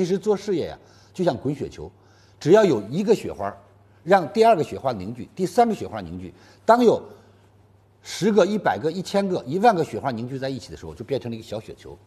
其实做事业呀，就像滚雪球，只要有一个雪花，让第二个雪花凝聚，第三个雪花凝聚，当有十个、一百个、一千个、一万个雪花凝聚在一起的时候，就变成了一个小雪球。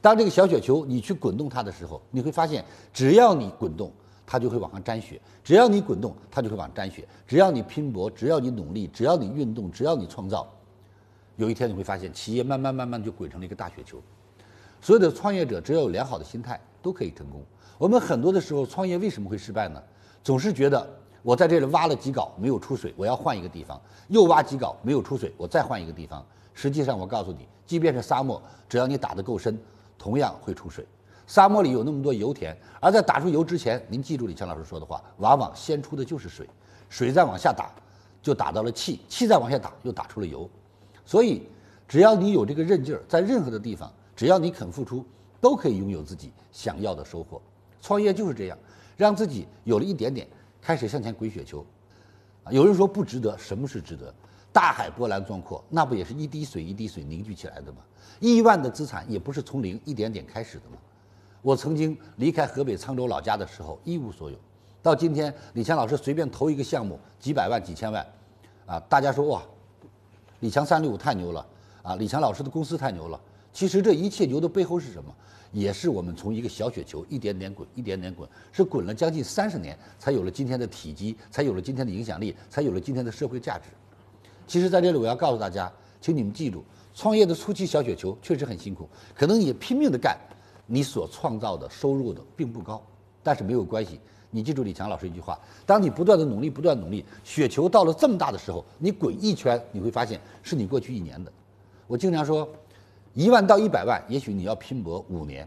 当这个小雪球你去滚动它的时候，你会发现，只要你滚动，它就会往上沾雪；只要你滚动，它就会往上沾雪；只要你拼搏，只要你努力，只要你运动，只要你创造，有一天你会发现，企业慢慢慢慢就滚成了一个大雪球。所有的创业者只要有良好的心态，都可以成功。我们很多的时候创业为什么会失败呢？总是觉得我在这里挖了几镐没有出水，我要换一个地方；又挖几镐没有出水，我再换一个地方。实际上，我告诉你，即便是沙漠，只要你打得够深。同样会出水，沙漠里有那么多油田，而在打出油之前，您记住李强老师说的话，往往先出的就是水，水再往下打，就打到了气，气再往下打，又打出了油。所以，只要你有这个韧劲儿，在任何的地方，只要你肯付出，都可以拥有自己想要的收获。创业就是这样，让自己有了一点点，开始向前滚雪球。啊，有人说不值得，什么是值得？大海波澜壮阔，那不也是一滴水一滴水凝聚起来的吗？亿万的资产也不是从零一点点开始的吗？我曾经离开河北沧州老家的时候一无所有，到今天李强老师随便投一个项目几百万几千万，啊，大家说哇，李强三六五太牛了啊，李强老师的公司太牛了。其实这一切牛的背后是什么？也是我们从一个小雪球一点点滚一点点滚，是滚了将近三十年，才有了今天的体积，才有了今天的影响力，才有了今天的社会价值。其实在这里我要告诉大家，请你们记住。创业的初期小雪球确实很辛苦，可能你拼命的干，你所创造的收入的并不高，但是没有关系。你记住李强老师一句话：当你不断的努力，不断努力，雪球到了这么大的时候，你滚一圈，你会发现是你过去一年的。我经常说，一万到一百万，也许你要拼搏五年，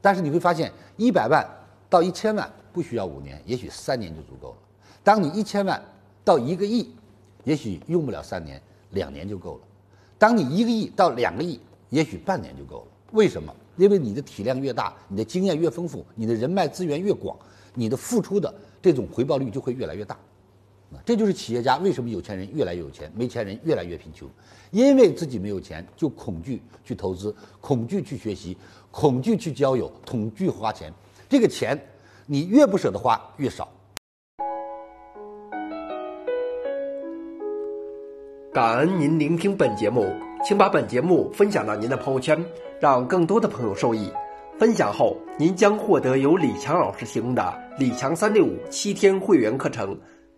但是你会发现一百万到一千万不需要五年，也许三年就足够了。当你一千万到一个亿，也许用不了三年，两年就够了。当你一个亿到两个亿，也许半年就够了。为什么？因为你的体量越大，你的经验越丰富，你的人脉资源越广，你的付出的这种回报率就会越来越大。这就是企业家为什么有钱人越来越有钱，没钱人越来越贫穷。因为自己没有钱，就恐惧去投资，恐惧去学习，恐惧去交友，恐惧花钱。这个钱，你越不舍得花，越少。感恩您聆听本节目，请把本节目分享到您的朋友圈，让更多的朋友受益。分享后，您将获得由李强老师提供的李强三六五七天会员课程。